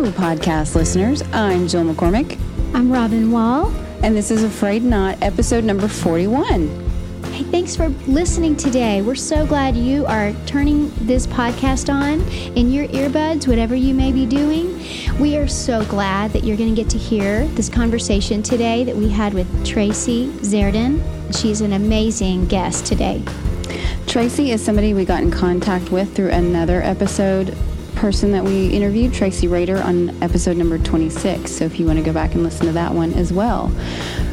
Hello, podcast listeners. I'm Jill McCormick. I'm Robin Wall. And this is A Frayed Knot, episode number 41. Hey, thanks for listening today. We're so glad you are turning this podcast on in your earbuds, whatever you may be doing. We are so glad that you're going to get to hear this conversation today that we had with Tracy Zserdin. She's an amazing guest today. Tracy is somebody we got in contact with through another episode person that we interviewed, Tracy Rader, on episode number 26. So if you want to go back and listen to that one as well.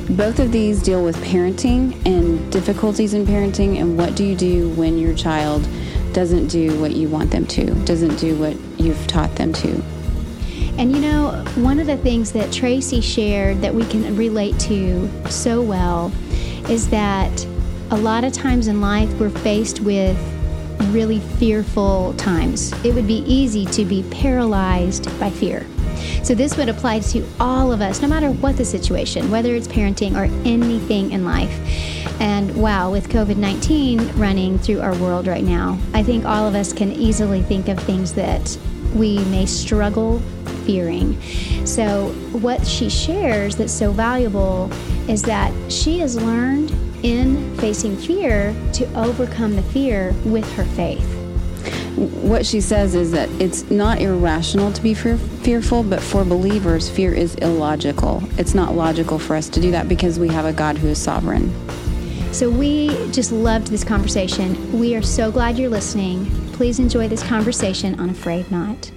Both of these deal with parenting and difficulties in parenting and what do you do when your child doesn't do what you want them to, doesn't do what you've taught them to. And you know, one of the things that Tracy shared that we can relate to so well is that a lot of times in life we're faced with really fearful times. It would be easy to be paralyzed by fear. So, this would apply to all of us, no matter what the situation, whether it's parenting or anything in life. And wow, with COVID 19 running through our world right now, I think all of us can easily think of things that we may struggle fearing. So, what she shares that's so valuable is that she has learned in facing fear to overcome the fear with her faith. What she says is that it's not irrational to be fear- fearful, but for believers, fear is illogical. It's not logical for us to do that because we have a God who is sovereign. So we just loved this conversation. We are so glad you're listening. Please enjoy this conversation on A Frayed Knot.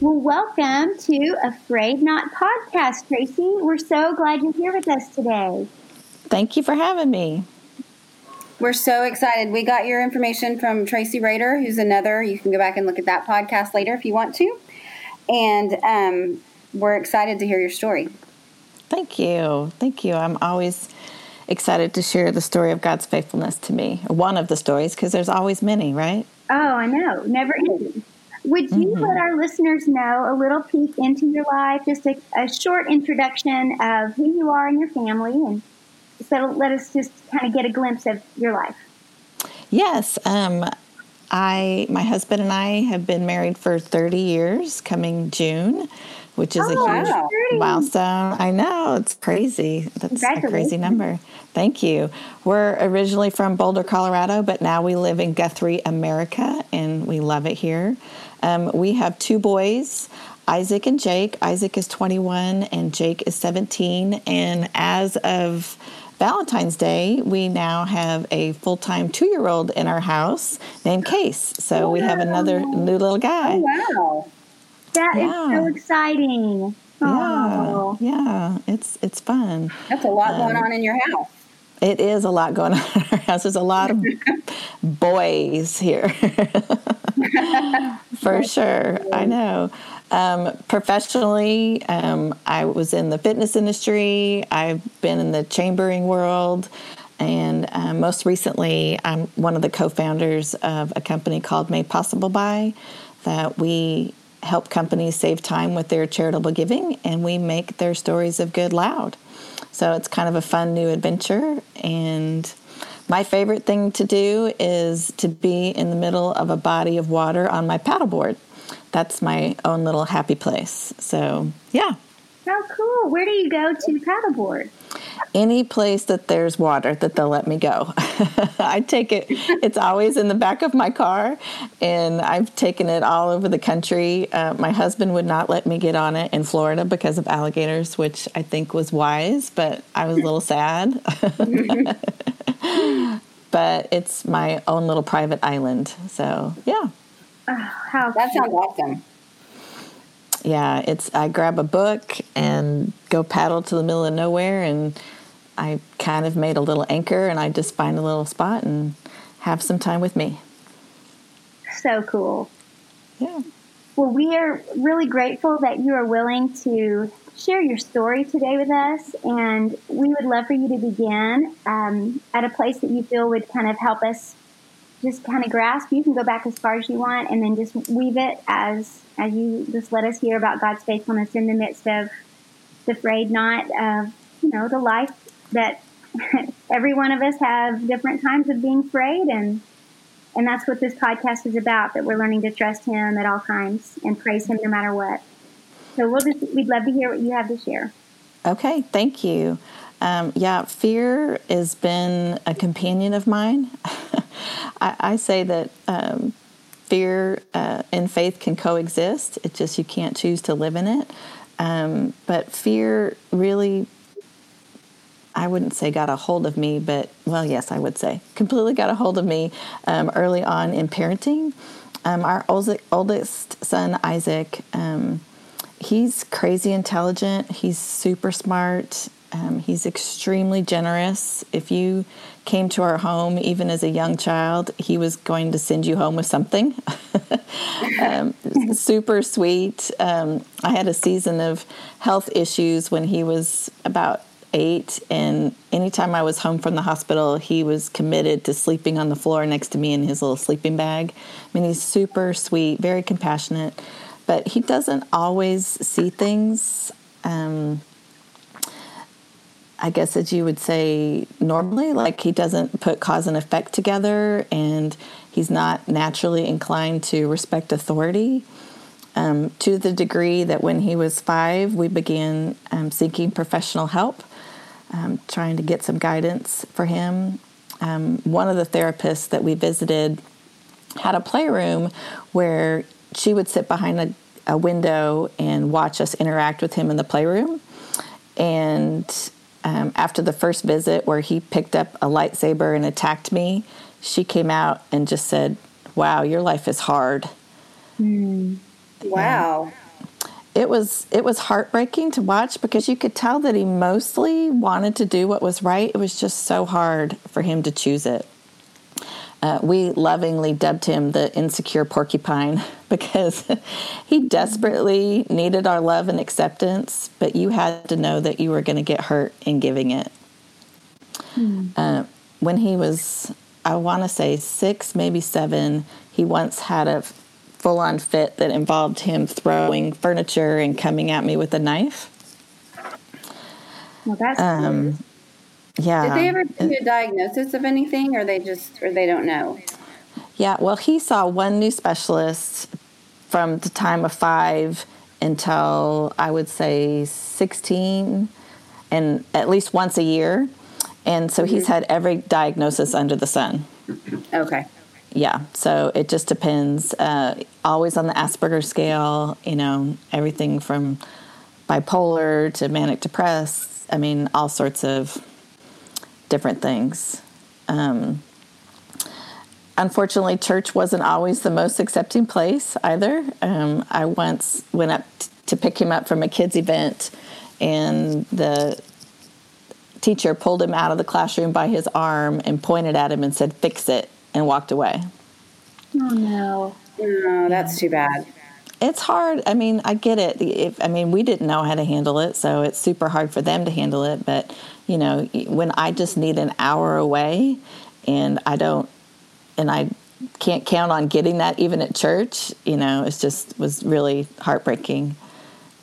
Well, welcome to A Frayed Knot podcast, Tracy. We're so glad you're here with us today. Thank you for having me. We're so excited. We got your information from Tracy Rader, who's another. You can go back and look at that podcast later if you want to. And um, we're excited to hear your story. Thank you. Thank you. I'm always excited to share the story of God's faithfulness to me. One of the stories, because there's always many, right? Oh, I know. Never ending. Would you mm-hmm. let our listeners know a little peek into your life, just a, a short introduction of who you are and your family, and so let us just kind of get a glimpse of your life. Yes. Um, I, my husband and I have been married for 30 years coming June, which is oh, a huge wow. milestone. I know, it's crazy. That's a crazy number. Thank you. We're originally from Boulder, Colorado, but now we live in Guthrie, America, and we love it here. Um, we have two boys. Isaac and Jake. Isaac is 21 and Jake is 17. And as of Valentine's Day, we now have a full time two year old in our house named Case. So oh, we have another new little guy. Oh, wow. That yeah. is so exciting. Yeah, yeah, it's it's fun. That's a lot um, going on in your house. It is a lot going on in our house. There's a lot of boys here, for sure. I know. Um, professionally, um, I was in the fitness industry. I've been in the chambering world. And uh, most recently, I'm one of the co founders of a company called Made Possible By that we help companies save time with their charitable giving and we make their stories of good loud. So it's kind of a fun new adventure. And my favorite thing to do is to be in the middle of a body of water on my paddleboard that's my own little happy place. So, yeah. How cool. Where do you go to paddleboard? Any place that there's water that they'll let me go. I take it, it's always in the back of my car, and I've taken it all over the country. Uh, my husband would not let me get on it in Florida because of alligators, which I think was wise, but I was a little sad. but it's my own little private island. So, yeah. Oh, that sounds awesome. Yeah, it's I grab a book and go paddle to the middle of nowhere, and I kind of made a little anchor, and I just find a little spot and have some time with me. So cool. Yeah. Well, we are really grateful that you are willing to share your story today with us, and we would love for you to begin um, at a place that you feel would kind of help us just kind of grasp. You can go back as far as you want, and then just weave it as as you just let us hear about God's faithfulness in the midst of the frayed knot of you know the life that every one of us have different times of being frayed, and And that's what this podcast is about, that we're learning to trust him at all times and praise him no matter what. So we'll just, we'd love to hear what you have to share. Okay, thank you. Um, yeah, fear has been a companion of mine. I, I, say that um, fear uh, and faith can coexist. It's just you can't choose to live in it. Um, but fear really, I wouldn't say got a hold of me, but well, yes, I would say completely got a hold of me um, early on in parenting. Um, our oldest son, Isaac, um, he's crazy intelligent. He's super smart. Um, he's extremely generous. If you came to our home, even as a young child, he was going to send you home with something. um, super sweet. Um, I had a season of health issues when he was about eight, and anytime I was home from the hospital, he was committed to sleeping on the floor next to me in his little sleeping bag. I mean, he's super sweet, very compassionate but he doesn't always see things. Um, I guess as you would say normally, like he doesn't put cause and effect together, and he's not naturally inclined to respect authority. Um, to the degree that when he was five, we began um, seeking professional help, um, trying to get some guidance for him. Um, one of the therapists that we visited had a playroom where she would sit behind a, a window and watch us interact with him in the playroom. And um, after the first visit, where he picked up a lightsaber and attacked me, she came out and just said, Wow, your life is hard. Mm. Wow. It was it was heartbreaking to watch because you could tell that he mostly wanted to do what was right. It was just so hard for him to choose it. Uh, we lovingly dubbed him the insecure porcupine because he desperately needed our love and acceptance, but you had to know that you were going to get hurt in giving it. Mm. Uh, when he was, I want to say six, maybe seven, he once had a full on fit that involved him throwing furniture and coming at me with a knife. Well, that's um, yeah. Did they ever do a diagnosis of anything, or they just, or they don't know? Yeah. Well, he saw one new specialist from the time of five until I would say sixteen, and at least once a year. And so mm-hmm. he's had every diagnosis under the sun. Okay. Yeah, so it just depends. Uh, always on the Asperger scale, you know, everything from bipolar to manic depressed. I mean, all sorts of different things. Um, unfortunately, church wasn't always the most accepting place either. Um, I once went up t- to pick him up from a kids' event, and the teacher pulled him out of the classroom by his arm and pointed at him and said, Fix it, and walked away. Oh, no. No, that's too bad. It's hard. I mean, I get it. If, I mean, we didn't know how to handle it, so it's super hard for them to handle it. But you know, when I just need an hour away, and I don't, and I can't count on getting that even at church, you know, it's just was really heartbreaking.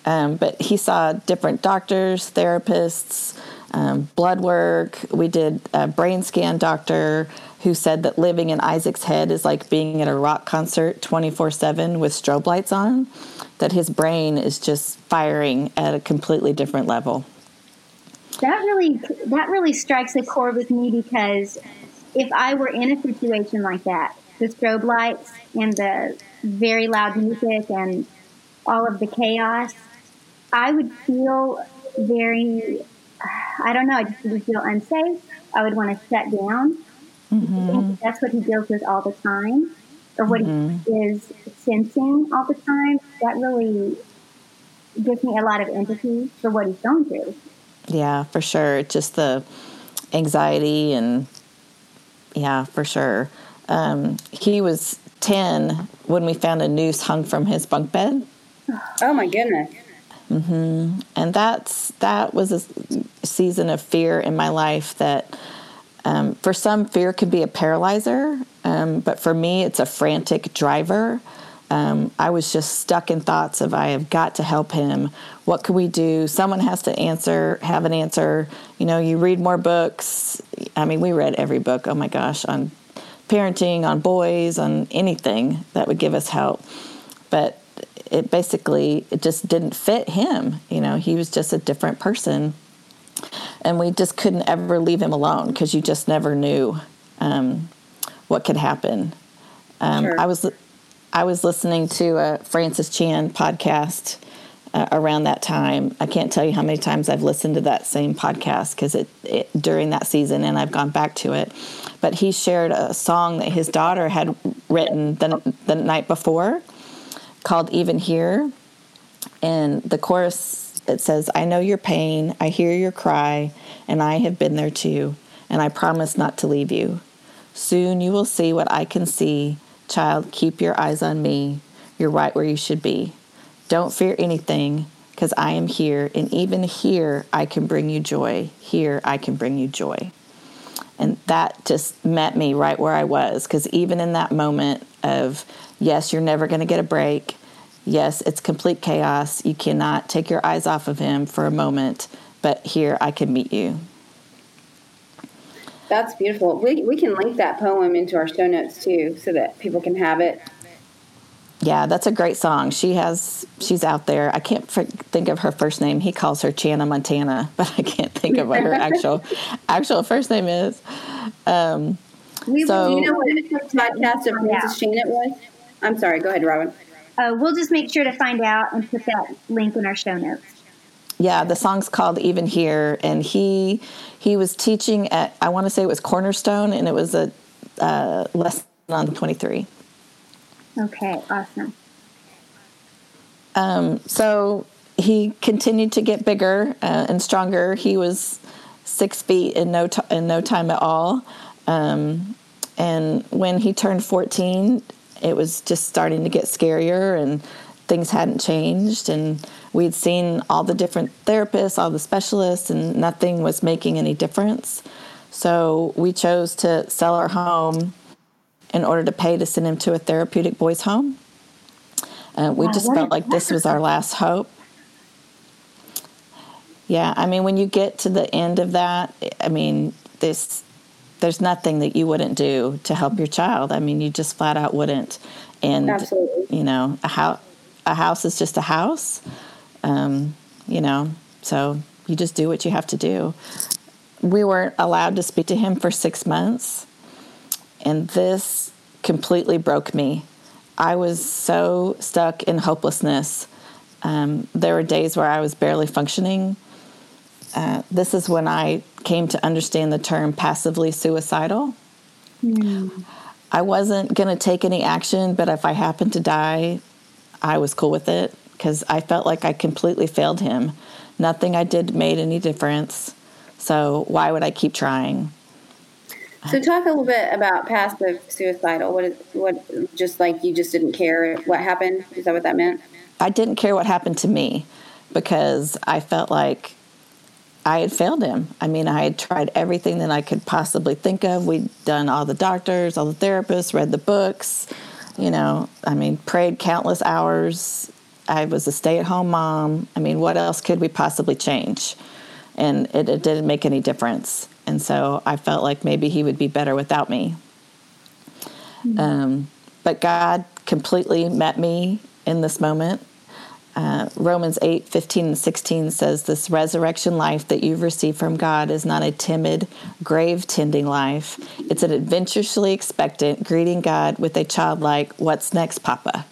Um, but he saw different doctors, therapists, um, blood work. We did a brain scan doctor who said that living in Isaac's head is like being at a rock concert 24 7 with strobe lights on, that his brain is just firing at a completely different level. That really that really strikes a chord with me because if I were in a situation like that, the strobe lights and the very loud music and all of the chaos, I would feel very I don't know, I just would feel unsafe. I would want to shut down. Mm-hmm. That's what he deals with all the time, or what mm-hmm. he is sensing all the time. That really gives me a lot of empathy for what he's going through. Yeah, for sure. Just the anxiety and yeah, for sure. Um, he was 10 when we found a noose hung from his bunk bed. Oh my goodness. Mm-hmm. And that's that was a season of fear in my life that um, for some fear could be a paralyzer, um, but for me it's a frantic driver. Um, I was just stuck in thoughts of I have got to help him. What can we do? Someone has to answer, have an answer. You know, you read more books. I mean, we read every book. Oh my gosh, on parenting, on boys, on anything that would give us help. But it basically it just didn't fit him. You know, he was just a different person, and we just couldn't ever leave him alone because you just never knew um, what could happen. Um, sure. I was I was listening to a Francis Chan podcast uh, around that time. I can't tell you how many times I've listened to that same podcast because it, it, during that season, and I've gone back to it. But he shared a song that his daughter had written the, the night before called "Even Here," and the chorus it says, "I know your pain, I hear your cry, and I have been there too, and I promise not to leave you. Soon you will see what I can see." Child, keep your eyes on me. You're right where you should be. Don't fear anything because I am here. And even here, I can bring you joy. Here, I can bring you joy. And that just met me right where I was because even in that moment of, yes, you're never going to get a break. Yes, it's complete chaos. You cannot take your eyes off of him for a moment, but here I can meet you. That's beautiful. We, we can link that poem into our show notes too so that people can have it yeah, that's a great song. She has she's out there. I can't think of her first name. He calls her Chana Montana, but I can't think of what her actual actual first name is. Um, we, so, do you know what podcast of Princess Janet was? I'm sorry. Go ahead, Robin. Uh, we'll just make sure to find out and put that link in our show notes. Yeah, the song's called "Even Here," and he he was teaching at I want to say it was Cornerstone, and it was a uh, lesson on 23. Okay, awesome. Um, so he continued to get bigger uh, and stronger. He was six feet in no t- in no time at all. Um, and when he turned 14, it was just starting to get scarier, and things hadn't changed. And we'd seen all the different therapists, all the specialists, and nothing was making any difference. So we chose to sell our home in order to pay to send him to a therapeutic boys' home. Uh, we just felt like this was our last hope. Yeah, I mean, when you get to the end of that, I mean, this there's nothing that you wouldn't do to help your child. I mean, you just flat out wouldn't. And Absolutely. you know, a house a house is just a house. Um, you know, so you just do what you have to do. We weren't allowed to speak to him for six months. And this completely broke me. I was so stuck in hopelessness. Um, there were days where I was barely functioning. Uh, this is when I came to understand the term passively suicidal. Mm. I wasn't going to take any action, but if I happened to die, I was cool with it because I felt like I completely failed him. Nothing I did made any difference. So why would I keep trying? So talk a little bit about passive suicidal. What is what? Just like you just didn't care what happened. Is that what that meant? I didn't care what happened to me because I felt like I had failed him. I mean, I had tried everything that I could possibly think of. We'd done all the doctors, all the therapists, read the books. You know, I mean, prayed countless hours. I was a stay-at-home mom. I mean, what else could we possibly change? And it, it didn't make any difference and so I felt like maybe he would be better without me. Mm-hmm. Um, but God completely met me in this moment. Uh, Romans 8, 15, and 16 says, This resurrection life that you've received from God is not a timid, grave tending life. It's an adventurously expectant, greeting God with a childlike, What's next, Papa?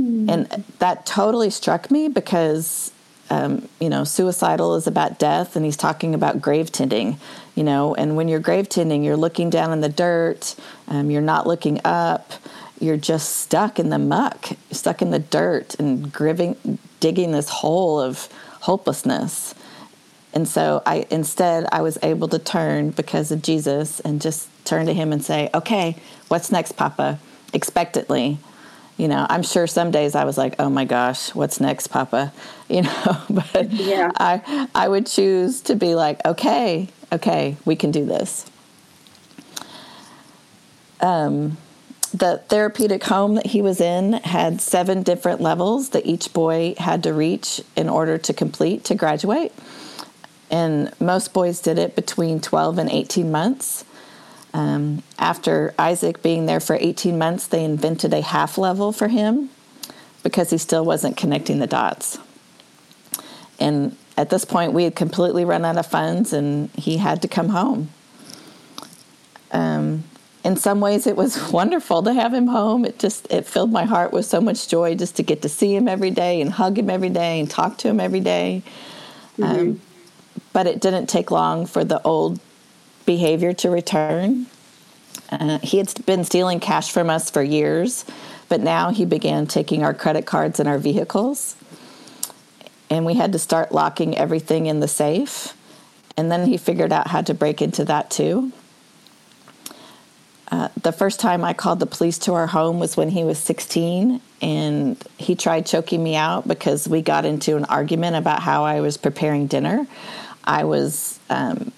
Mm-hmm. And that totally struck me because um, you know, suicidal is about death, and he's talking about grave tending, you know, and when you're grave tending, you're looking down in the dirt, um, you're not looking up, you're just stuck in the muck, stuck in the dirt, and griving, digging this hole of hopelessness. And so I instead I was able to turn because of Jesus and just turn to him and say, "Okay, what's next, Papa?" expectantly you know i'm sure some days i was like oh my gosh what's next papa you know but yeah. i i would choose to be like okay okay we can do this um, the therapeutic home that he was in had seven different levels that each boy had to reach in order to complete to graduate and most boys did it between 12 and 18 months um, after Isaac being there for 18 months, they invented a half level for him because he still wasn't connecting the dots. And at this point, we had completely run out of funds and he had to come home. Um, in some ways, it was wonderful to have him home. It just it filled my heart with so much joy just to get to see him every day and hug him every day and talk to him every day. Mm-hmm. Um, but it didn't take long for the old behavior to return. Uh, he had been stealing cash from us for years, but now he began taking our credit cards and our vehicles. And we had to start locking everything in the safe. And then he figured out how to break into that too. Uh, the first time I called the police to our home was when he was 16, and he tried choking me out because we got into an argument about how I was preparing dinner. I was um,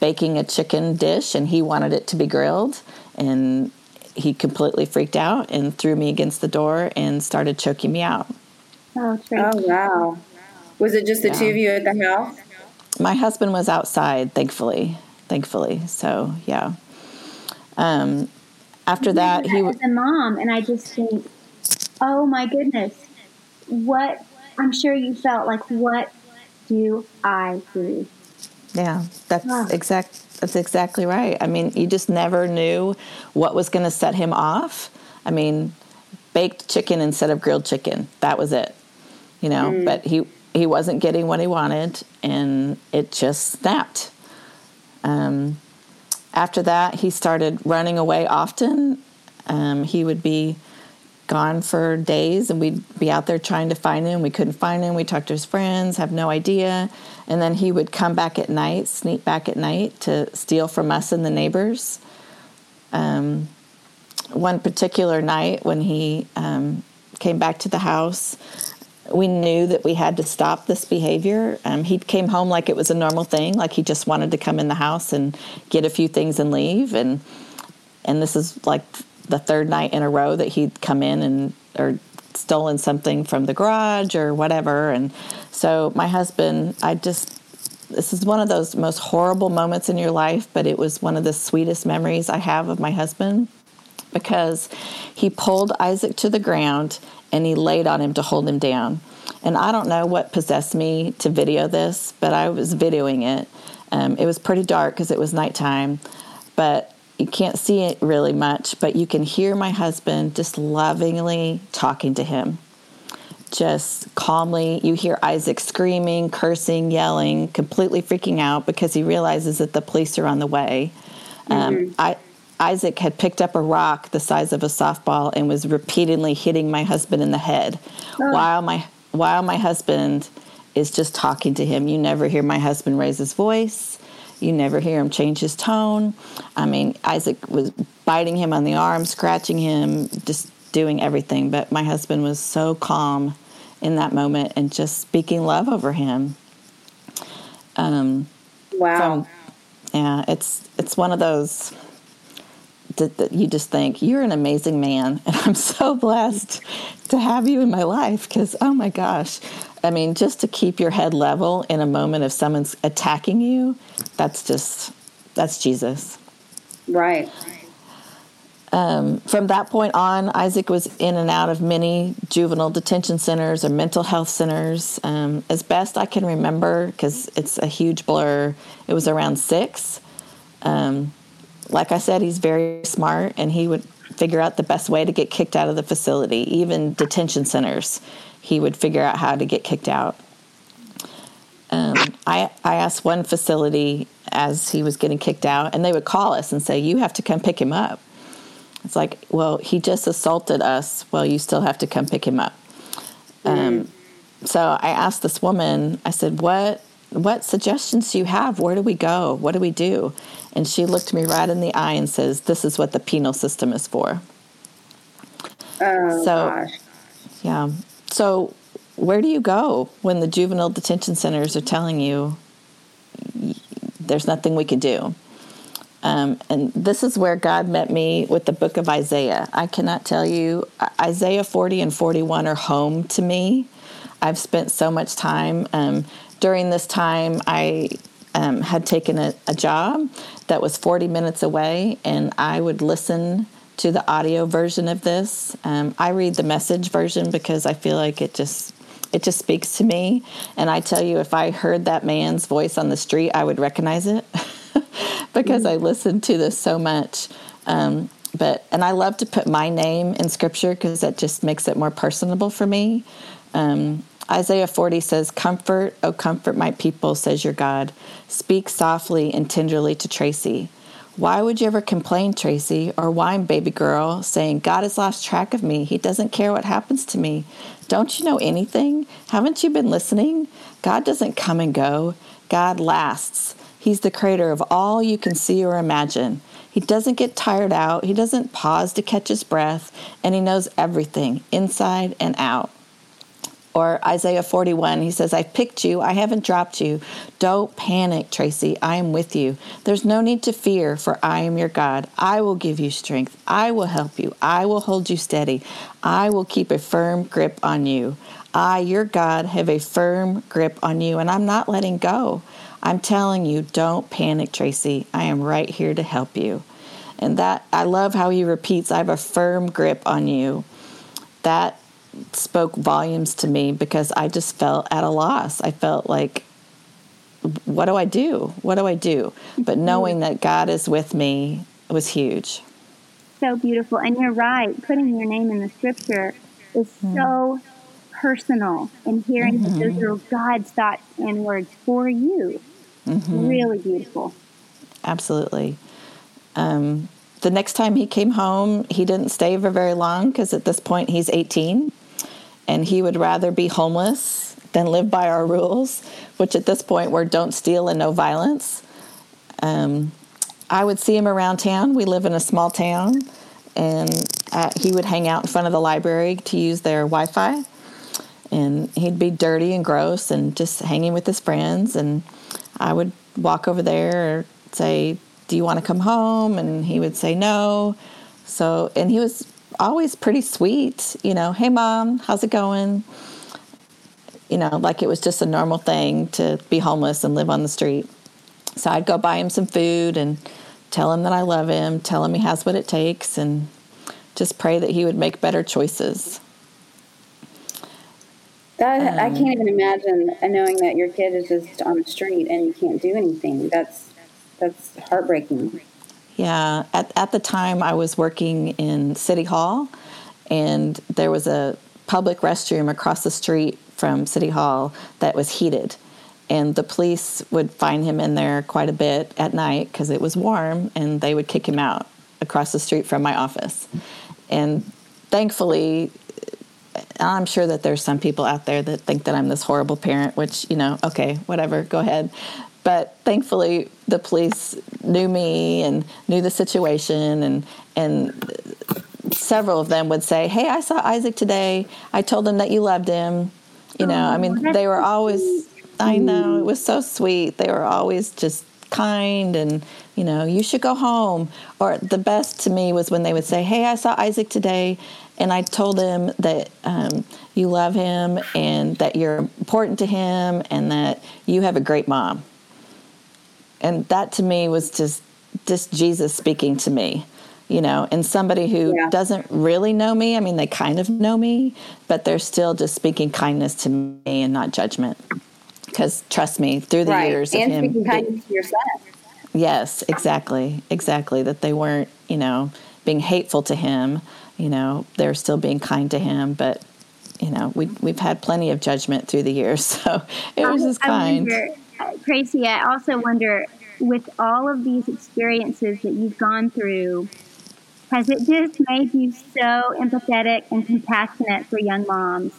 baking a chicken dish, and he wanted it to be grilled, and he completely freaked out and threw me against the door and started choking me out. Oh, oh wow. Was it just the yeah. two of you at the house? My husband was outside, thankfully. Thankfully. So, yeah. Um, after that, he was a mom, and I just think, oh my goodness, what I'm sure you felt like. What do I do? Yeah, that's exact. That's exactly right. I mean, you just never knew what was going to set him off. I mean, baked chicken instead of grilled chicken. That was it. You know, mm. but he he wasn't getting what he wanted, and it just snapped. Um, after that, he started running away often. Um, he would be gone for days and we'd be out there trying to find him. We couldn't find him. We talked to his friends, have no idea. And then he would come back at night, sneak back at night to steal from us and the neighbors. Um, one particular night when he um, came back to the house, we knew that we had to stop this behavior. Um, he came home like it was a normal thing, like he just wanted to come in the house and get a few things and leave. And and this is like the third night in a row that he'd come in and or stolen something from the garage or whatever. And so my husband, I just this is one of those most horrible moments in your life, but it was one of the sweetest memories I have of my husband because he pulled Isaac to the ground and he laid on him to hold him down. And I don't know what possessed me to video this, but I was videoing it. Um, it was pretty dark because it was nighttime, but you can't see it really much, but you can hear my husband just lovingly talking to him. Just calmly, you hear Isaac screaming, cursing, yelling, completely freaking out because he realizes that the police are on the way. Um, mm-hmm. I, Isaac had picked up a rock the size of a softball and was repeatedly hitting my husband in the head oh. while my while my husband is just talking to him. You never hear my husband raise his voice. You never hear him change his tone. I mean, Isaac was biting him on the arm, scratching him, just doing everything. But my husband was so calm in that moment and just speaking love over him. Um, wow. From, yeah, it's it's one of those that, that you just think you're an amazing man, and I'm so blessed to have you in my life because oh my gosh, I mean, just to keep your head level in a moment of someone's attacking you, that's just that's Jesus. Right. Um, from that point on, Isaac was in and out of many juvenile detention centers or mental health centers. Um, as best I can remember, because it's a huge blur, it was around six. Um, like I said, he's very smart and he would figure out the best way to get kicked out of the facility. Even detention centers, he would figure out how to get kicked out. Um, I, I asked one facility as he was getting kicked out, and they would call us and say, You have to come pick him up. It's like, Well, he just assaulted us. Well, you still have to come pick him up. Mm. Um, so I asked this woman, I said, What what suggestions do you have? Where do we go? What do we do? And she looked me right in the eye and says, This is what the penal system is for. Oh, so, gosh. yeah. So, where do you go when the juvenile detention centers are telling you there's nothing we can do? Um, and this is where God met me with the book of Isaiah. I cannot tell you, Isaiah 40 and 41 are home to me. I've spent so much time. Um, during this time, I um, had taken a, a job that was 40 minutes away, and I would listen to the audio version of this. Um, I read the message version because I feel like it just it just speaks to me. And I tell you, if I heard that man's voice on the street, I would recognize it because mm. I listened to this so much. Um, but and I love to put my name in scripture because that just makes it more personable for me. Um, Isaiah 40 says, Comfort, oh, comfort my people, says your God. Speak softly and tenderly to Tracy. Why would you ever complain, Tracy, or whine, baby girl, saying, God has lost track of me. He doesn't care what happens to me. Don't you know anything? Haven't you been listening? God doesn't come and go, God lasts. He's the creator of all you can see or imagine. He doesn't get tired out, he doesn't pause to catch his breath, and he knows everything, inside and out. Or Isaiah 41, he says, I picked you, I haven't dropped you. Don't panic, Tracy, I am with you. There's no need to fear, for I am your God. I will give you strength. I will help you. I will hold you steady. I will keep a firm grip on you. I, your God, have a firm grip on you, and I'm not letting go. I'm telling you, don't panic, Tracy. I am right here to help you. And that, I love how he repeats, I have a firm grip on you. That spoke volumes to me because I just felt at a loss. I felt like, what do I do? What do I do? But mm-hmm. knowing that God is with me was huge. So beautiful. And you're right. Putting your name in the scripture is mm. so personal and hearing mm-hmm. that those are God's thoughts and words for you. Mm-hmm. Really beautiful. Absolutely. Um, the next time he came home, he didn't stay for very long because at this point he's 18 and he would rather be homeless than live by our rules, which at this point were don't steal and no violence. Um, I would see him around town. We live in a small town, and uh, he would hang out in front of the library to use their Wi Fi. And he'd be dirty and gross and just hanging with his friends. And I would walk over there or say, Do you want to come home? And he would say no. So, and he was always pretty sweet, you know, hey mom, how's it going? You know, like it was just a normal thing to be homeless and live on the street. So I'd go buy him some food and tell him that I love him, tell him he has what it takes, and just pray that he would make better choices. That um, I can't even imagine knowing that your kid is just on the street and you can't do anything. That's that's heartbreaking. Yeah, at, at the time I was working in City Hall, and there was a public restroom across the street from City Hall that was heated. And the police would find him in there quite a bit at night because it was warm, and they would kick him out across the street from my office. And thankfully, I'm sure that there's some people out there that think that I'm this horrible parent, which, you know, okay, whatever, go ahead. But thankfully, the police knew me and knew the situation, and and several of them would say, "Hey, I saw Isaac today. I told him that you loved him." You know, I mean, they were always. I know it was so sweet. They were always just kind and you know you should go home or the best to me was when they would say hey i saw isaac today and i told him that um, you love him and that you're important to him and that you have a great mom and that to me was just just Jesus speaking to me, you know, and somebody who yeah. doesn't really know me. I mean, they kind of know me, but they're still just speaking kindness to me and not judgment. Because trust me, through the right. years and of him, speaking kindness to yourself. Yes, exactly, exactly. That they weren't, you know, being hateful to him. You know, they're still being kind to him, but you know, we we've had plenty of judgment through the years, so it was just kind. Wonder, Tracy, I also wonder with all of these experiences that you've gone through, has it just made you so empathetic and compassionate for young moms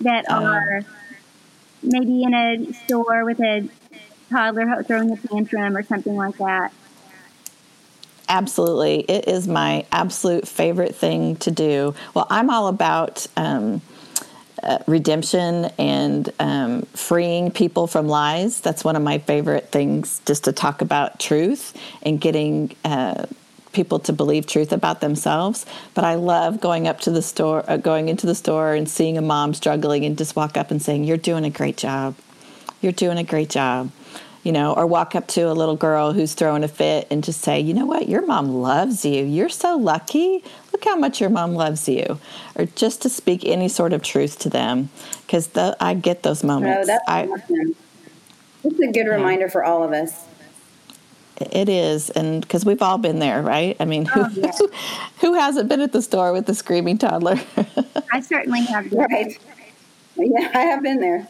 that uh, are maybe in a store with a toddler throwing a tantrum or something like that? Absolutely. It is my absolute favorite thing to do. Well, I'm all about. Um, uh, redemption and um, freeing people from lies. That's one of my favorite things, just to talk about truth and getting uh, people to believe truth about themselves. But I love going up to the store, uh, going into the store and seeing a mom struggling and just walk up and saying, You're doing a great job. You're doing a great job. you know, or walk up to a little girl who's throwing a fit and just say, you know what, your mom loves you. You're so lucky. Look how much your mom loves you. Or just to speak any sort of truth to them. Because the, I get those moments. Oh, that's I, awesome. It's a good reminder for all of us. It is, and because we've all been there, right? I mean, oh, who, yeah. who hasn't been at the store with the screaming toddler? I certainly have. been. Right. Yeah, I have been there.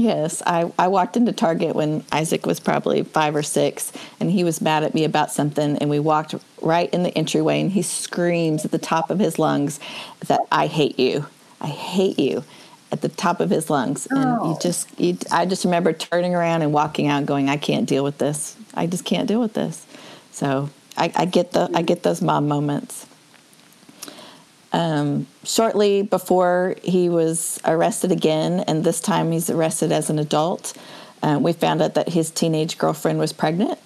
Yes, I, I walked into Target when Isaac was probably five or six, and he was mad at me about something, and we walked right in the entryway, and he screams at the top of his lungs that I hate you, I hate you, at the top of his lungs, and Oh. you just, you, I just remember turning around and walking out, going, I can't deal with this. I just can't deal with this. So I, I get the I get those mom moments. Um, shortly before he was arrested again, and this time he's arrested as an adult, uh, we found out that his teenage girlfriend was pregnant.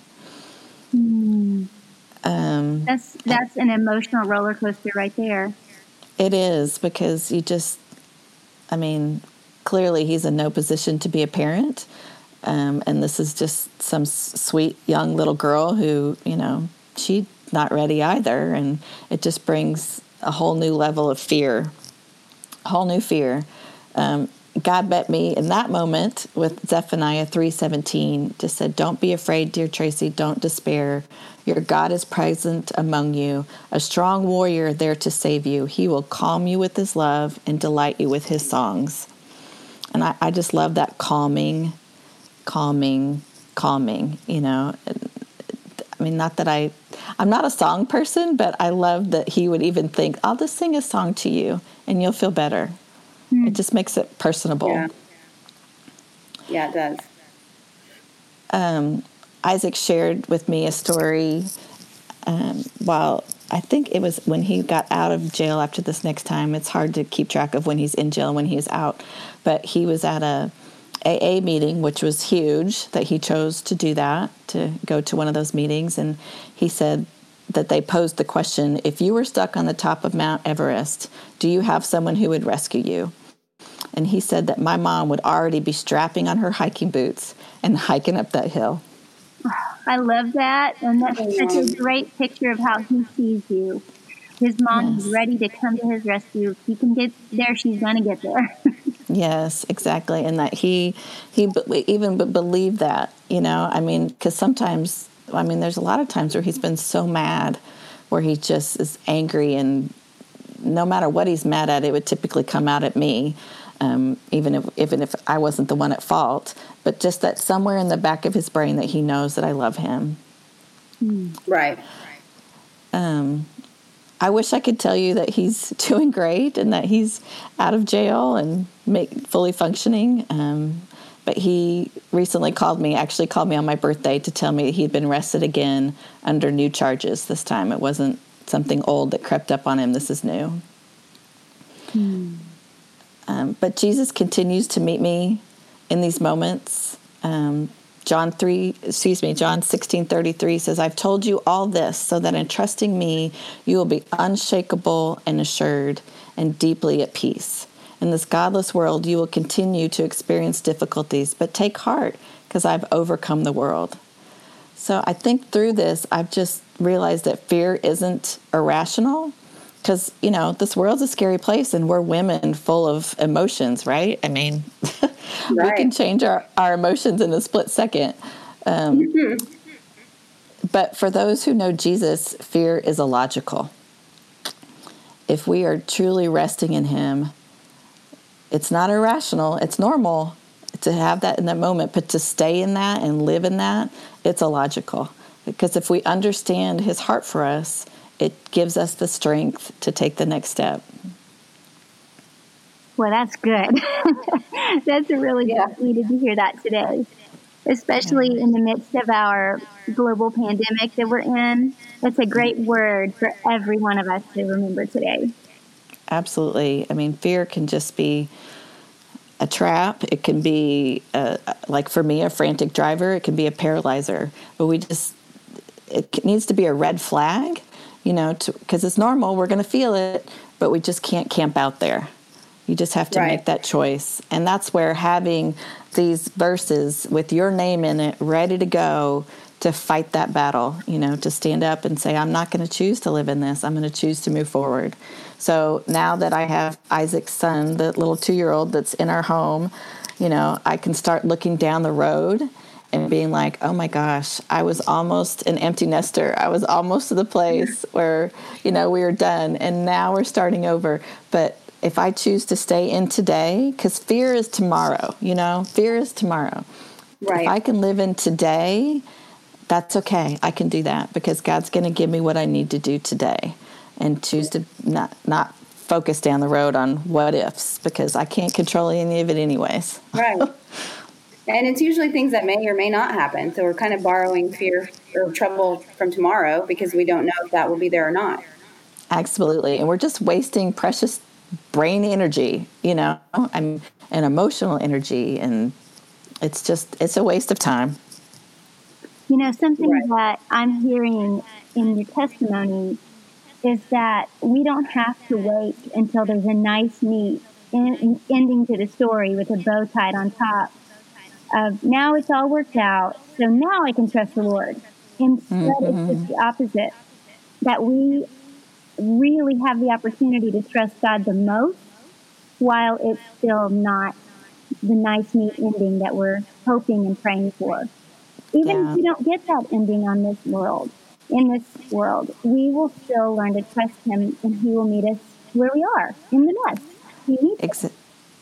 Um, That's that's an emotional roller coaster right there. It is because you just, I mean, clearly he's in no position to be a parent. Um, and this is just some sweet young little girl who, you know, she's not ready either. And it just brings a whole new level of fear, a whole new fear. Um, God met me in that moment with Zephaniah 3:17 just said don't be afraid dear Tracy. Don't despair. Your God is present among you a strong warrior there to save you. He will calm you with his love and delight you with his songs. And I, I just love that calming calming calming you know? I mean not that I I'm not a song person but I love that he would even think I'll just sing a song to you and you'll feel better it just makes it personable Yeah. Yeah, it does. um, Isaac shared with me a story um, while I think it was when he got out of jail after this next time. It's hard to keep track of when he's in jail and when he's out, but he was at a AA meeting, which was huge that he chose to do that to go to one of those meetings, and he said that they posed the question: If you were stuck on the top of Mount Everest, do you have someone who would rescue you? And he said that my mom would already be strapping on her hiking boots and hiking up that hill. I love that, and that's such a great picture of how he sees you. His mom is Yes. ready to come to his rescue. If he can get there, she's gonna get there. Yes, exactly, and that he he even be- believed that you know. I mean, because sometimes I mean, there's a lot of times where he's been so mad, where he just is angry, and no matter what he's mad at, it would typically come out at me, um, even if even if I wasn't the one at fault. But just that somewhere in the back of his brain that he knows that I love him. Right. Um, I wish I could tell you that he's doing great and that he's out of jail and make, fully functioning. Um, but he recently called me, actually called me on my birthday to tell me he had been arrested again under new charges this time. It wasn't something old that crept up on him. This is new. Um, but Jesus continues to meet me in these moments. Um, John 3, excuse me, John 16 33 says, I've told you all this so that in trusting me, you will be unshakable and assured and deeply at peace. In this godless world, you will continue to experience difficulties, but take heart because I've overcome the world. So I think through this, I've just realized that fear isn't irrational because, you know, this world's a scary place and we're women full of emotions, right? I mean, we can change our, our emotions in a split second. Um, but for those who know Jesus, fear is illogical. If we are truly resting in Him, it's not irrational, it's normal to have that in that moment, but to stay in that and live in that, it's illogical. Because if we understand His heart for us, it gives us the strength to take the next step. well, that's good. that's a really Yeah. good. Needed to hear that today, especially in the midst of our global pandemic that we're in. That's a great word for every one of us to remember today. Absolutely. I mean, fear can just be a trap. It can be, uh like for me, a frantic driver. It can be a paralyzer. But we just, it needs to be a red flag, you know, because it's normal. We're going to feel it, but we just can't camp out there. You just have to Right. make that choice. And that's where having these verses with your name in it, ready to go to fight that battle, you know, to stand up and say, I'm not going to choose to live in this. I'm going to choose to move forward. So now that I have Isaac's son, the little two year old that's in our home, you know, I can start looking down the road and being like, oh my gosh, I was almost an empty nester. I was almost to the place where, you know, we were done and now we're starting over. But if I choose to stay in today, because fear is tomorrow, you know, fear is tomorrow. Right. If I can live in today, that's okay. I can do that because God's going to give me what I need to do today and choose to not not focus down the road on what ifs because I can't control any of it anyways. Right. and it's usually things that may or may not happen. So we're kind of borrowing fear or trouble from tomorrow because we don't know if that will be there or not. Absolutely. And we're just wasting precious brain energy, you know, and, and emotional energy and it's just it's a waste of time. You know, something right. that I'm hearing in your testimony is that we don't have to wait until there's a nice, neat in, ending to the story with a bow tied on top. Of now it's all worked out, so now I can trust the Lord. Instead, mm-hmm. it's just the opposite. That we really have the opportunity to trust God the most while it's still not the nice, neat ending that we're hoping and praying for. Even yeah. if we don't get that ending on this world, in this world, we will still learn to trust Him and He will meet us where we are in the mess. He meets Ex-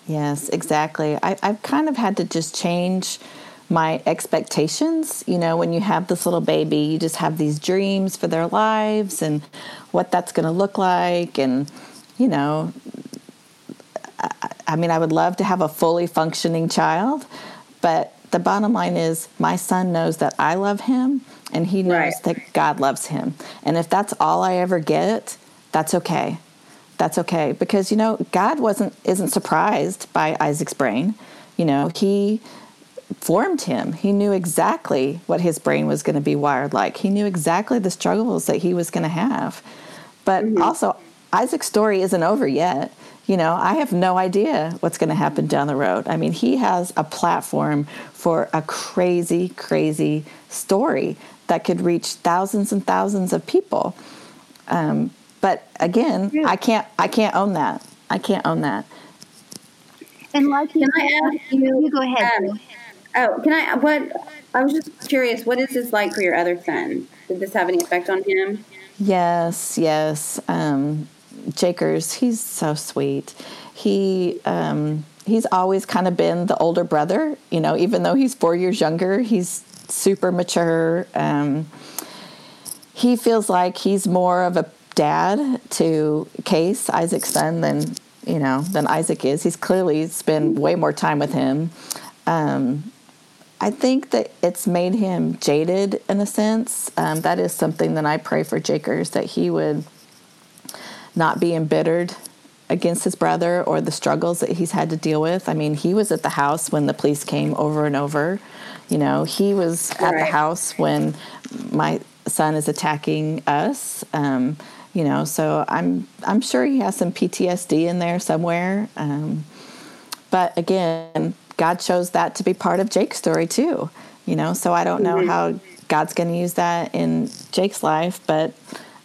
yes, exactly. I, I've kind of had to just change my expectations. You know, when you have this little baby, you just have these dreams for their lives and what that's going to look like. And, you know, I, I mean, I would love to have a fully functioning child, but the bottom line is my son knows that I love him and he knows right. that God loves him. And if that's all I ever get, that's okay. That's okay because you know God wasn't isn't surprised by Isaac's brain. You know, he formed him. He knew exactly what his brain was going to be wired like. He knew exactly the struggles that he was going to have. But mm-hmm. also Isaac's story isn't over yet you know, I have no idea what's going to happen down the road. I mean, he has a platform for a crazy, crazy story that could reach thousands and thousands of people. Um, but again, yeah. I can't, I can't own that. I can't own that. And like, can I ask you? You go ahead. Um, oh, can I? What? I was just curious. What is this like for your other son? Did this have any effect on him? Yes, yes. Um, Jakers, he's so sweet. He um, he's always kind of been the older brother. You know, even though he's four years younger, he's super mature. Um, he feels like he's more of a dad to Case, Isaac's son, than you know than Isaac is. He's clearly spent way more time with him. Um, I think that it's made him jaded in a sense. Um, that is something that I pray for Jakers that he would not be embittered against his brother or the struggles that he's had to deal with. I mean, he was at the house when the police came over and over. You know, he was at right. the house when my son is attacking us. Um, you know, so I'm I'm sure he has some PTSD in there somewhere. Um, but again, God chose that to be part of Jake's story too. You know, so I don't know mm-hmm. how God's going to use that in Jake's life, but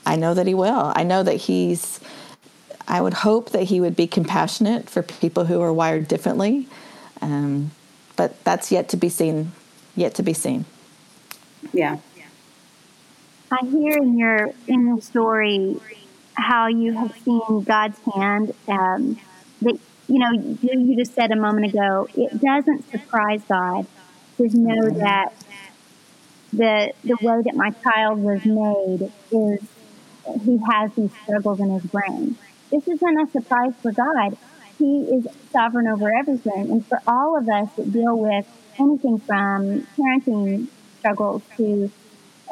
I know that he will. I know that he's, I would hope that he would be compassionate for people who are wired differently. Um, but that's yet to be seen, yet to be seen. Yeah. I hear in your in the story how you have seen God's hand. Um, that you know, you just said a moment ago, it doesn't surprise God to know that the the way that my child was made is he has these struggles in his brain. This isn't a surprise for God. He is sovereign over everything. And for all of us that deal with anything from parenting struggles to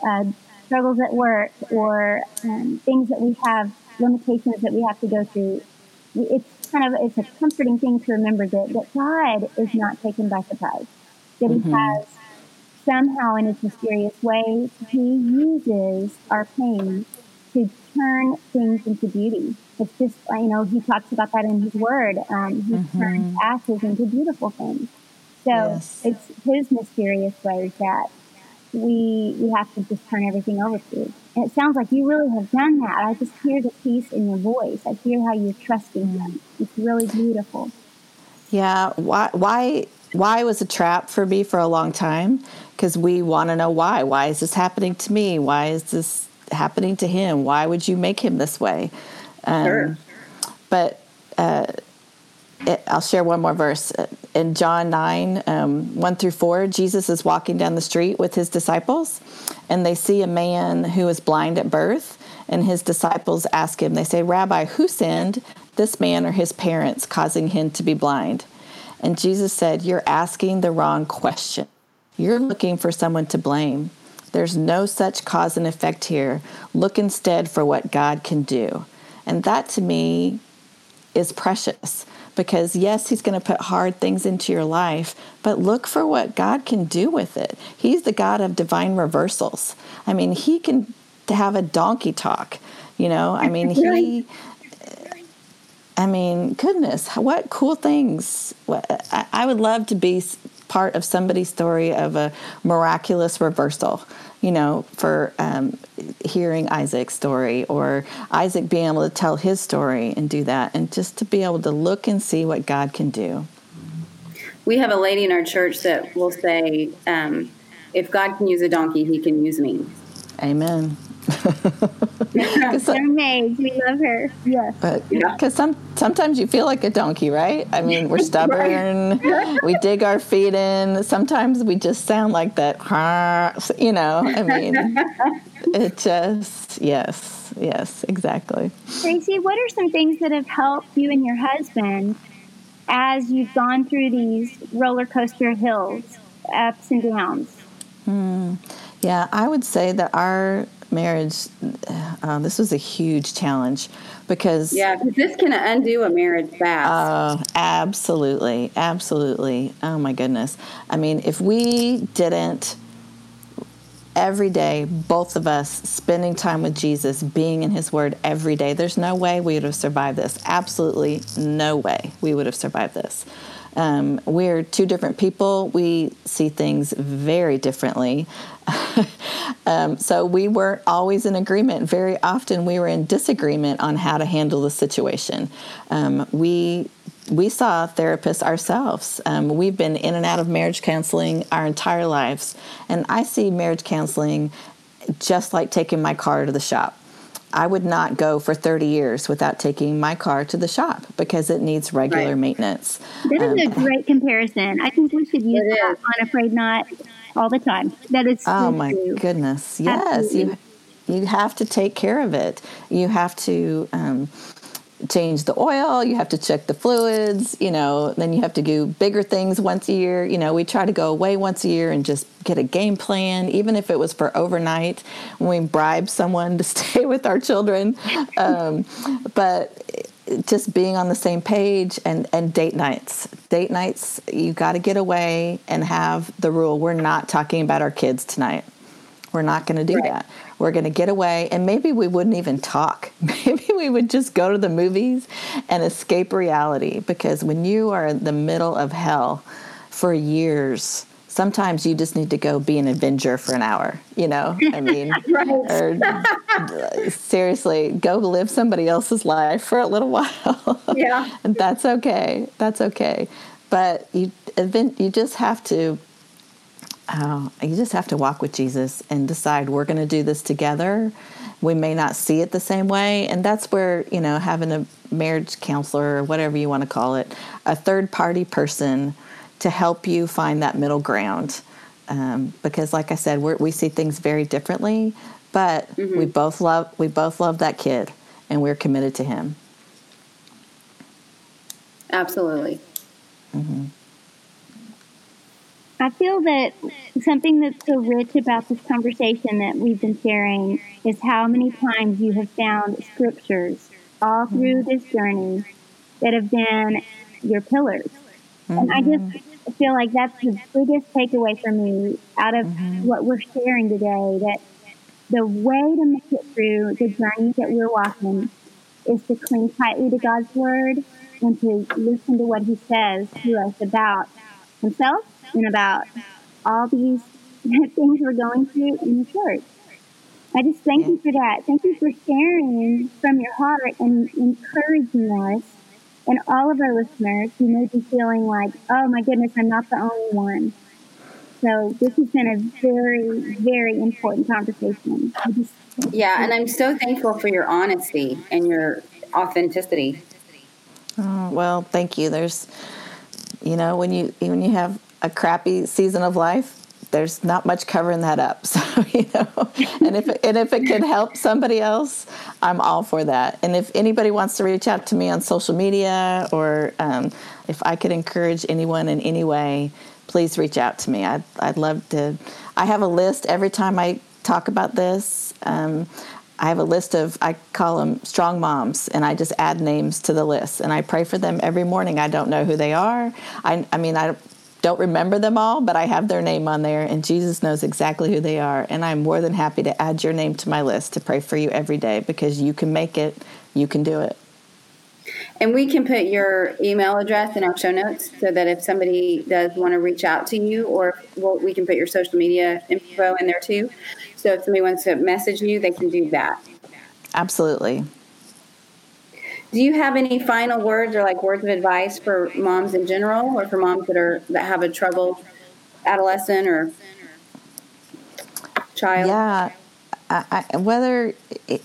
uh, struggles at work or um, things that we have, limitations that we have to go through, it's kind of it's a comforting thing to remember that, that God is not taken by surprise. That mm-hmm. He has somehow, in His mysterious way, He uses our pain to turn things into beauty. It's just, you know, he talks about that in his word. Um, he mm-hmm. turns ashes into beautiful things. So yes. it's His mysterious ways that we we have to just turn everything over to. you. And it sounds like you really have done that. I just hear the peace in your voice. I hear how you're trusting Him. It's really beautiful. Yeah. Why? Why? Why was a trap for me for a long time? Because we want to know why. Why is this happening to me? Why is this happening to him? Why would you make him this way? Um, sure. But uh, I'll share one more verse. In John 9, um, 1 through 4, Jesus is walking down the street with his disciples, and they see a man who is blind at birth. And his disciples ask him, they say, Rabbi, who sinned, this man or his parents, causing him to be blind? And Jesus said, You're asking the wrong question. You're looking for someone to blame. There's no such cause and effect here. Look instead for what God can do. And that to me is precious because yes, he's going to put hard things into your life, but look for what God can do with it. He's the God of divine reversals. I mean, he can have a donkey talk, you know? I mean, he I mean, goodness, what cool things. I would love to be part of somebody's story of a miraculous reversal you know, for um, hearing Isaac's story or Isaac being able to tell his story and do that, and just to be able to look and see what God can do. We have a lady in our church that will say, um, if God can use a donkey, he can use me. Amen. They're maids. We love her. Yes. But because some sometimes you feel like a donkey, right? I mean, we're stubborn. we dig our feet in. Sometimes we just sound like that. You know. I mean, it just yes, yes, exactly. Tracy, what are some things that have helped you and your husband as you've gone through these roller coaster hills, ups and downs? Hmm. Yeah, I would say that our marriage, uh, this was a huge challenge because yeah, because this can undo a marriage fast. Uh, absolutely, absolutely. Oh my goodness. I mean, if we didn't every day, both of us spending time with Jesus, being in His Word every day, there's no way we would have survived this. Absolutely no way we would have survived this. Um, we're two different people. We see things very differently. um, so we weren't always in agreement. Very often we were in disagreement on how to handle the situation. Um, we we saw therapists ourselves. Um, we've been in and out of marriage counseling our entire lives, and I see marriage counseling just like taking my car to the shop. I would not go for 30 years without taking my car to the shop because it needs regular right. maintenance. That is um, a great comparison. I think we should use that on A Frayed Knot all the time. That is Oh my true. goodness. Yes, Absolutely. you you have to take care of it. You have to um, change the oil, you have to check the fluids, you know, then you have to do bigger things once a year. You know, we try to go away once a year and just get a game plan, even if it was for overnight when we bribe someone to stay with our children. Um, but just being on the same page and, and date nights. Date nights, you got to get away and have the rule we're not talking about our kids tonight. We're not going to do right. that. We're going to get away, and maybe we wouldn't even talk. Maybe we would just go to the movies and escape reality because when you are in the middle of hell for years, sometimes you just need to go be an avenger for an hour, you know? I mean, or seriously, go live somebody else's life for a little while. Yeah. and that's okay. That's okay. But you you just have to Oh, you just have to walk with Jesus and decide we're going to do this together. We may not see it the same way, and that's where you know having a marriage counselor or whatever you want to call it, a third party person to help you find that middle ground. Um, because, like I said, we see things very differently, but mm-hmm. we both love we both love that kid, and we're committed to him. Absolutely. Mm-hmm. I feel that something that's so rich about this conversation that we've been sharing is how many times you have found scriptures all through this journey that have been your pillars. Mm-hmm. And I just mm-hmm. feel like that's the biggest takeaway for me out of mm-hmm. what we're sharing today that the way to make it through the journey that we're walking is to cling tightly to God's word and to listen to what he says to us about himself and about all these things we're going through in the church. I just thank you for that. Thank you for sharing from your heart and encouraging us and all of our listeners who may be feeling like, oh my goodness, I'm not the only one. So this has been a very, very important conversation. Just, yeah, and I'm so thankful for your honesty and your authenticity. Oh, well, thank you. There's, you know, when you when you have a crappy season of life, there's not much covering that up. So you know, and if and if it can help somebody else, I'm all for that. And if anybody wants to reach out to me on social media, or um, if I could encourage anyone in any way, please reach out to me. I'd I'd love to. I have a list every time I talk about this. Um, I have a list of I call them strong moms, and I just add names to the list, and I pray for them every morning. I don't know who they are. I I mean I don't remember them all, but I have their name on there, and Jesus knows exactly who they are. And I'm more than happy to add your name to my list to pray for you every day because you can make it, you can do it. And we can put your email address in our show notes so that if somebody does want to reach out to you, or well, we can put your social media info in there too. So if somebody wants to message you, they can do that. Absolutely. Do you have any final words or like words of advice for moms in general, or for moms that are that have a troubled adolescent or child? Yeah, I, I, whether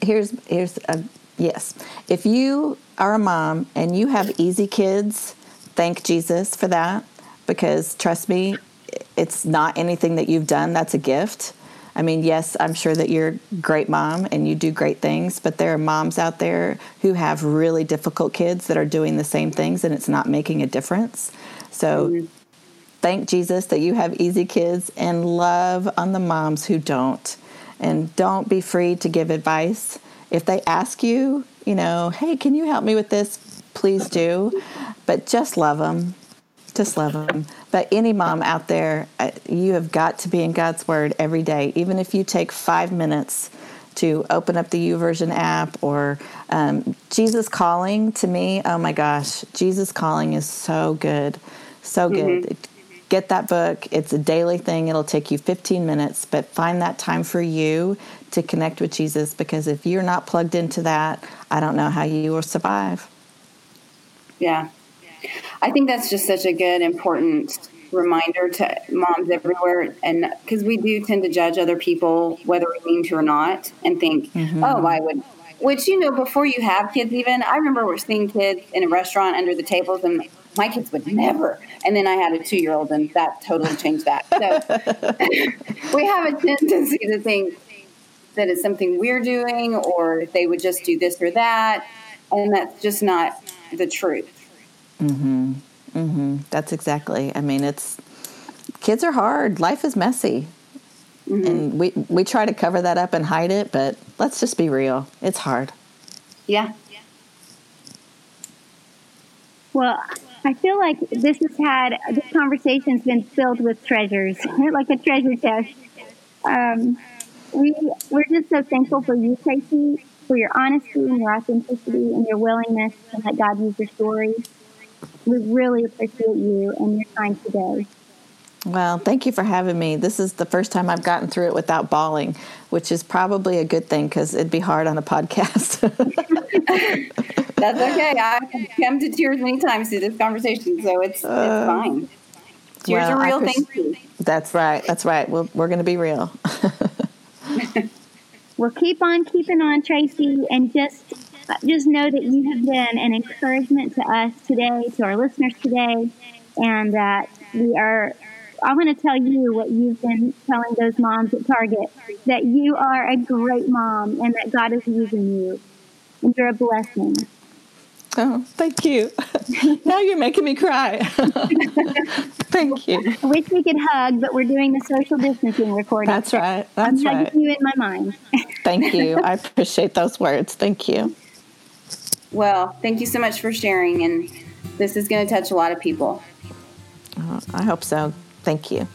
here's here's a yes. If you are a mom and you have easy kids, thank Jesus for that because trust me, it's not anything that you've done. That's a gift. I mean, yes, I'm sure that you're a great mom and you do great things, but there are moms out there who have really difficult kids that are doing the same things and it's not making a difference. So mm-hmm. thank Jesus that you have easy kids and love on the moms who don't. And don't be free to give advice. If they ask you, you know, hey, can you help me with this? Please do. But just love them just love them. But any mom out there, uh, you have got to be in God's Word every day, even if you take five minutes to open up the YouVersion app or um, Jesus Calling. To me, oh my gosh, Jesus Calling is so good, so good. Mm-hmm. Get that book. It's a daily thing. It'll take you 15 minutes, but find that time for you to connect with Jesus because if you're not plugged into that, I don't know how you will survive. Yeah, I think that's just such a good, important reminder to moms everywhere. And because we do tend to judge other people, whether we mean to or not, and think, mm-hmm. oh, I would. Which, you know, before you have kids, even, I remember we're seeing kids in a restaurant under the tables, and my kids would never. And then I had a two year old, and that totally changed that. So we have a tendency to think that it's something we're doing, or they would just do this or that. And that's just not the truth. Mm-hmm. Mm-hmm. That's exactly. I mean, it's kids are hard. Life is messy, mm-hmm. and we we try to cover that up and hide it. But let's just be real. It's hard. Yeah. Well, I feel like this has had this conversation's been filled with treasures, like a treasure chest. Um, we we're just so thankful for you, Tracy, for your honesty and your authenticity and your willingness to let God use your story we really appreciate you and your time today. Well, thank you for having me. This is the first time I've gotten through it without bawling, which is probably a good thing because it'd be hard on a podcast. That's okay. I've come to tears many times through this conversation, so it's, uh, it's fine. Tears well, are real things. That's right. That's right. We'll, we're going to be real. well, keep on keeping on, Tracy, and just just know that you have been an encouragement to us today, to our listeners today, and that we are. I want to tell you what you've been telling those moms at Target that you are a great mom and that God is using you, and you're a blessing. Oh, thank you. now you're making me cry. thank you. I wish we could hug, but we're doing the social distancing recording. That's right. That's I'm right. you in my mind. thank you. I appreciate those words. Thank you. Well, thank you so much for sharing, and this is going to touch a lot of people. Uh, I hope so. Thank you.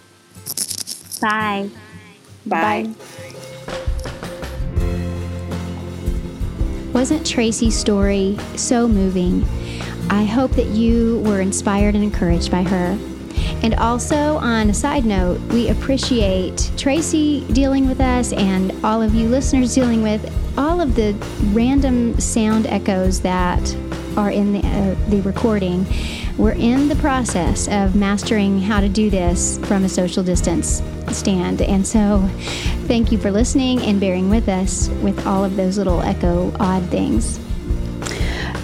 Bye. Bye. Bye. Wasn't Tracy's story so moving? I hope that you were inspired and encouraged by her. And also, on a side note, we appreciate Tracy dealing with us and all of you listeners dealing with all of the random sound echoes that are in the, uh, the recording. We're in the process of mastering how to do this from a social distance stand. And so, thank you for listening and bearing with us with all of those little echo odd things.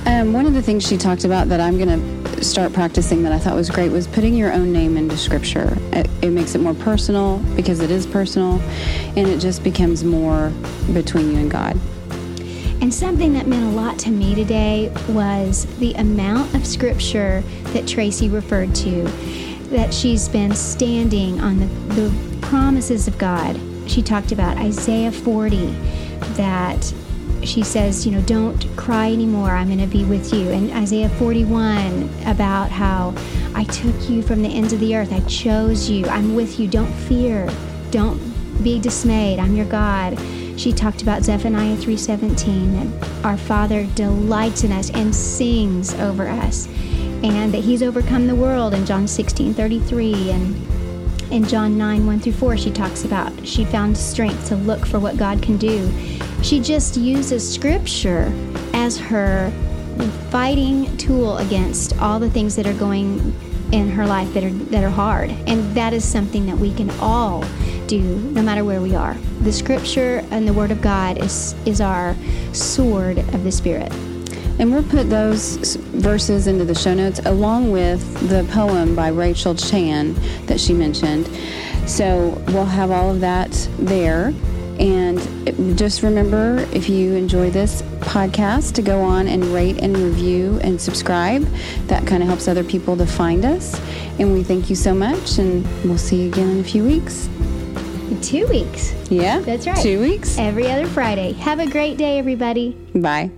Um, one of the things she talked about that I'm going to start practicing that I thought was great was putting your own name into scripture. It, it, makes it more personal because it is personal and it just becomes more between you and God. And something that meant a lot to me today was the amount of scripture that Tracy referred to, that she's been standing on the, the promises of God. She talked about Isaiah 40, that she says, you know, don't cry anymore. I'm going to be with you. And Isaiah 41 about how I took you from the ends of the earth. I chose you. I'm with you. Don't fear. Don't be dismayed. I'm your God. She talked about Zephaniah 3:17 that our Father delights in us and sings over us and that he's overcome the world in John 16:33 and in John 9, 1 through 4, she talks about she found strength to look for what God can do. She just uses scripture as her fighting tool against all the things that are going in her life that are that are hard. And that is something that we can all do no matter where we are. The scripture and the word of God is is our sword of the spirit. And we'll put those verses into the show notes along with the poem by Rachel Chan that she mentioned. So we'll have all of that there. And just remember if you enjoy this podcast to go on and rate and review and subscribe. That kind of helps other people to find us. And we thank you so much. And we'll see you again in a few weeks. Two weeks. Yeah. That's right. Two weeks. Every other Friday. Have a great day, everybody. Bye.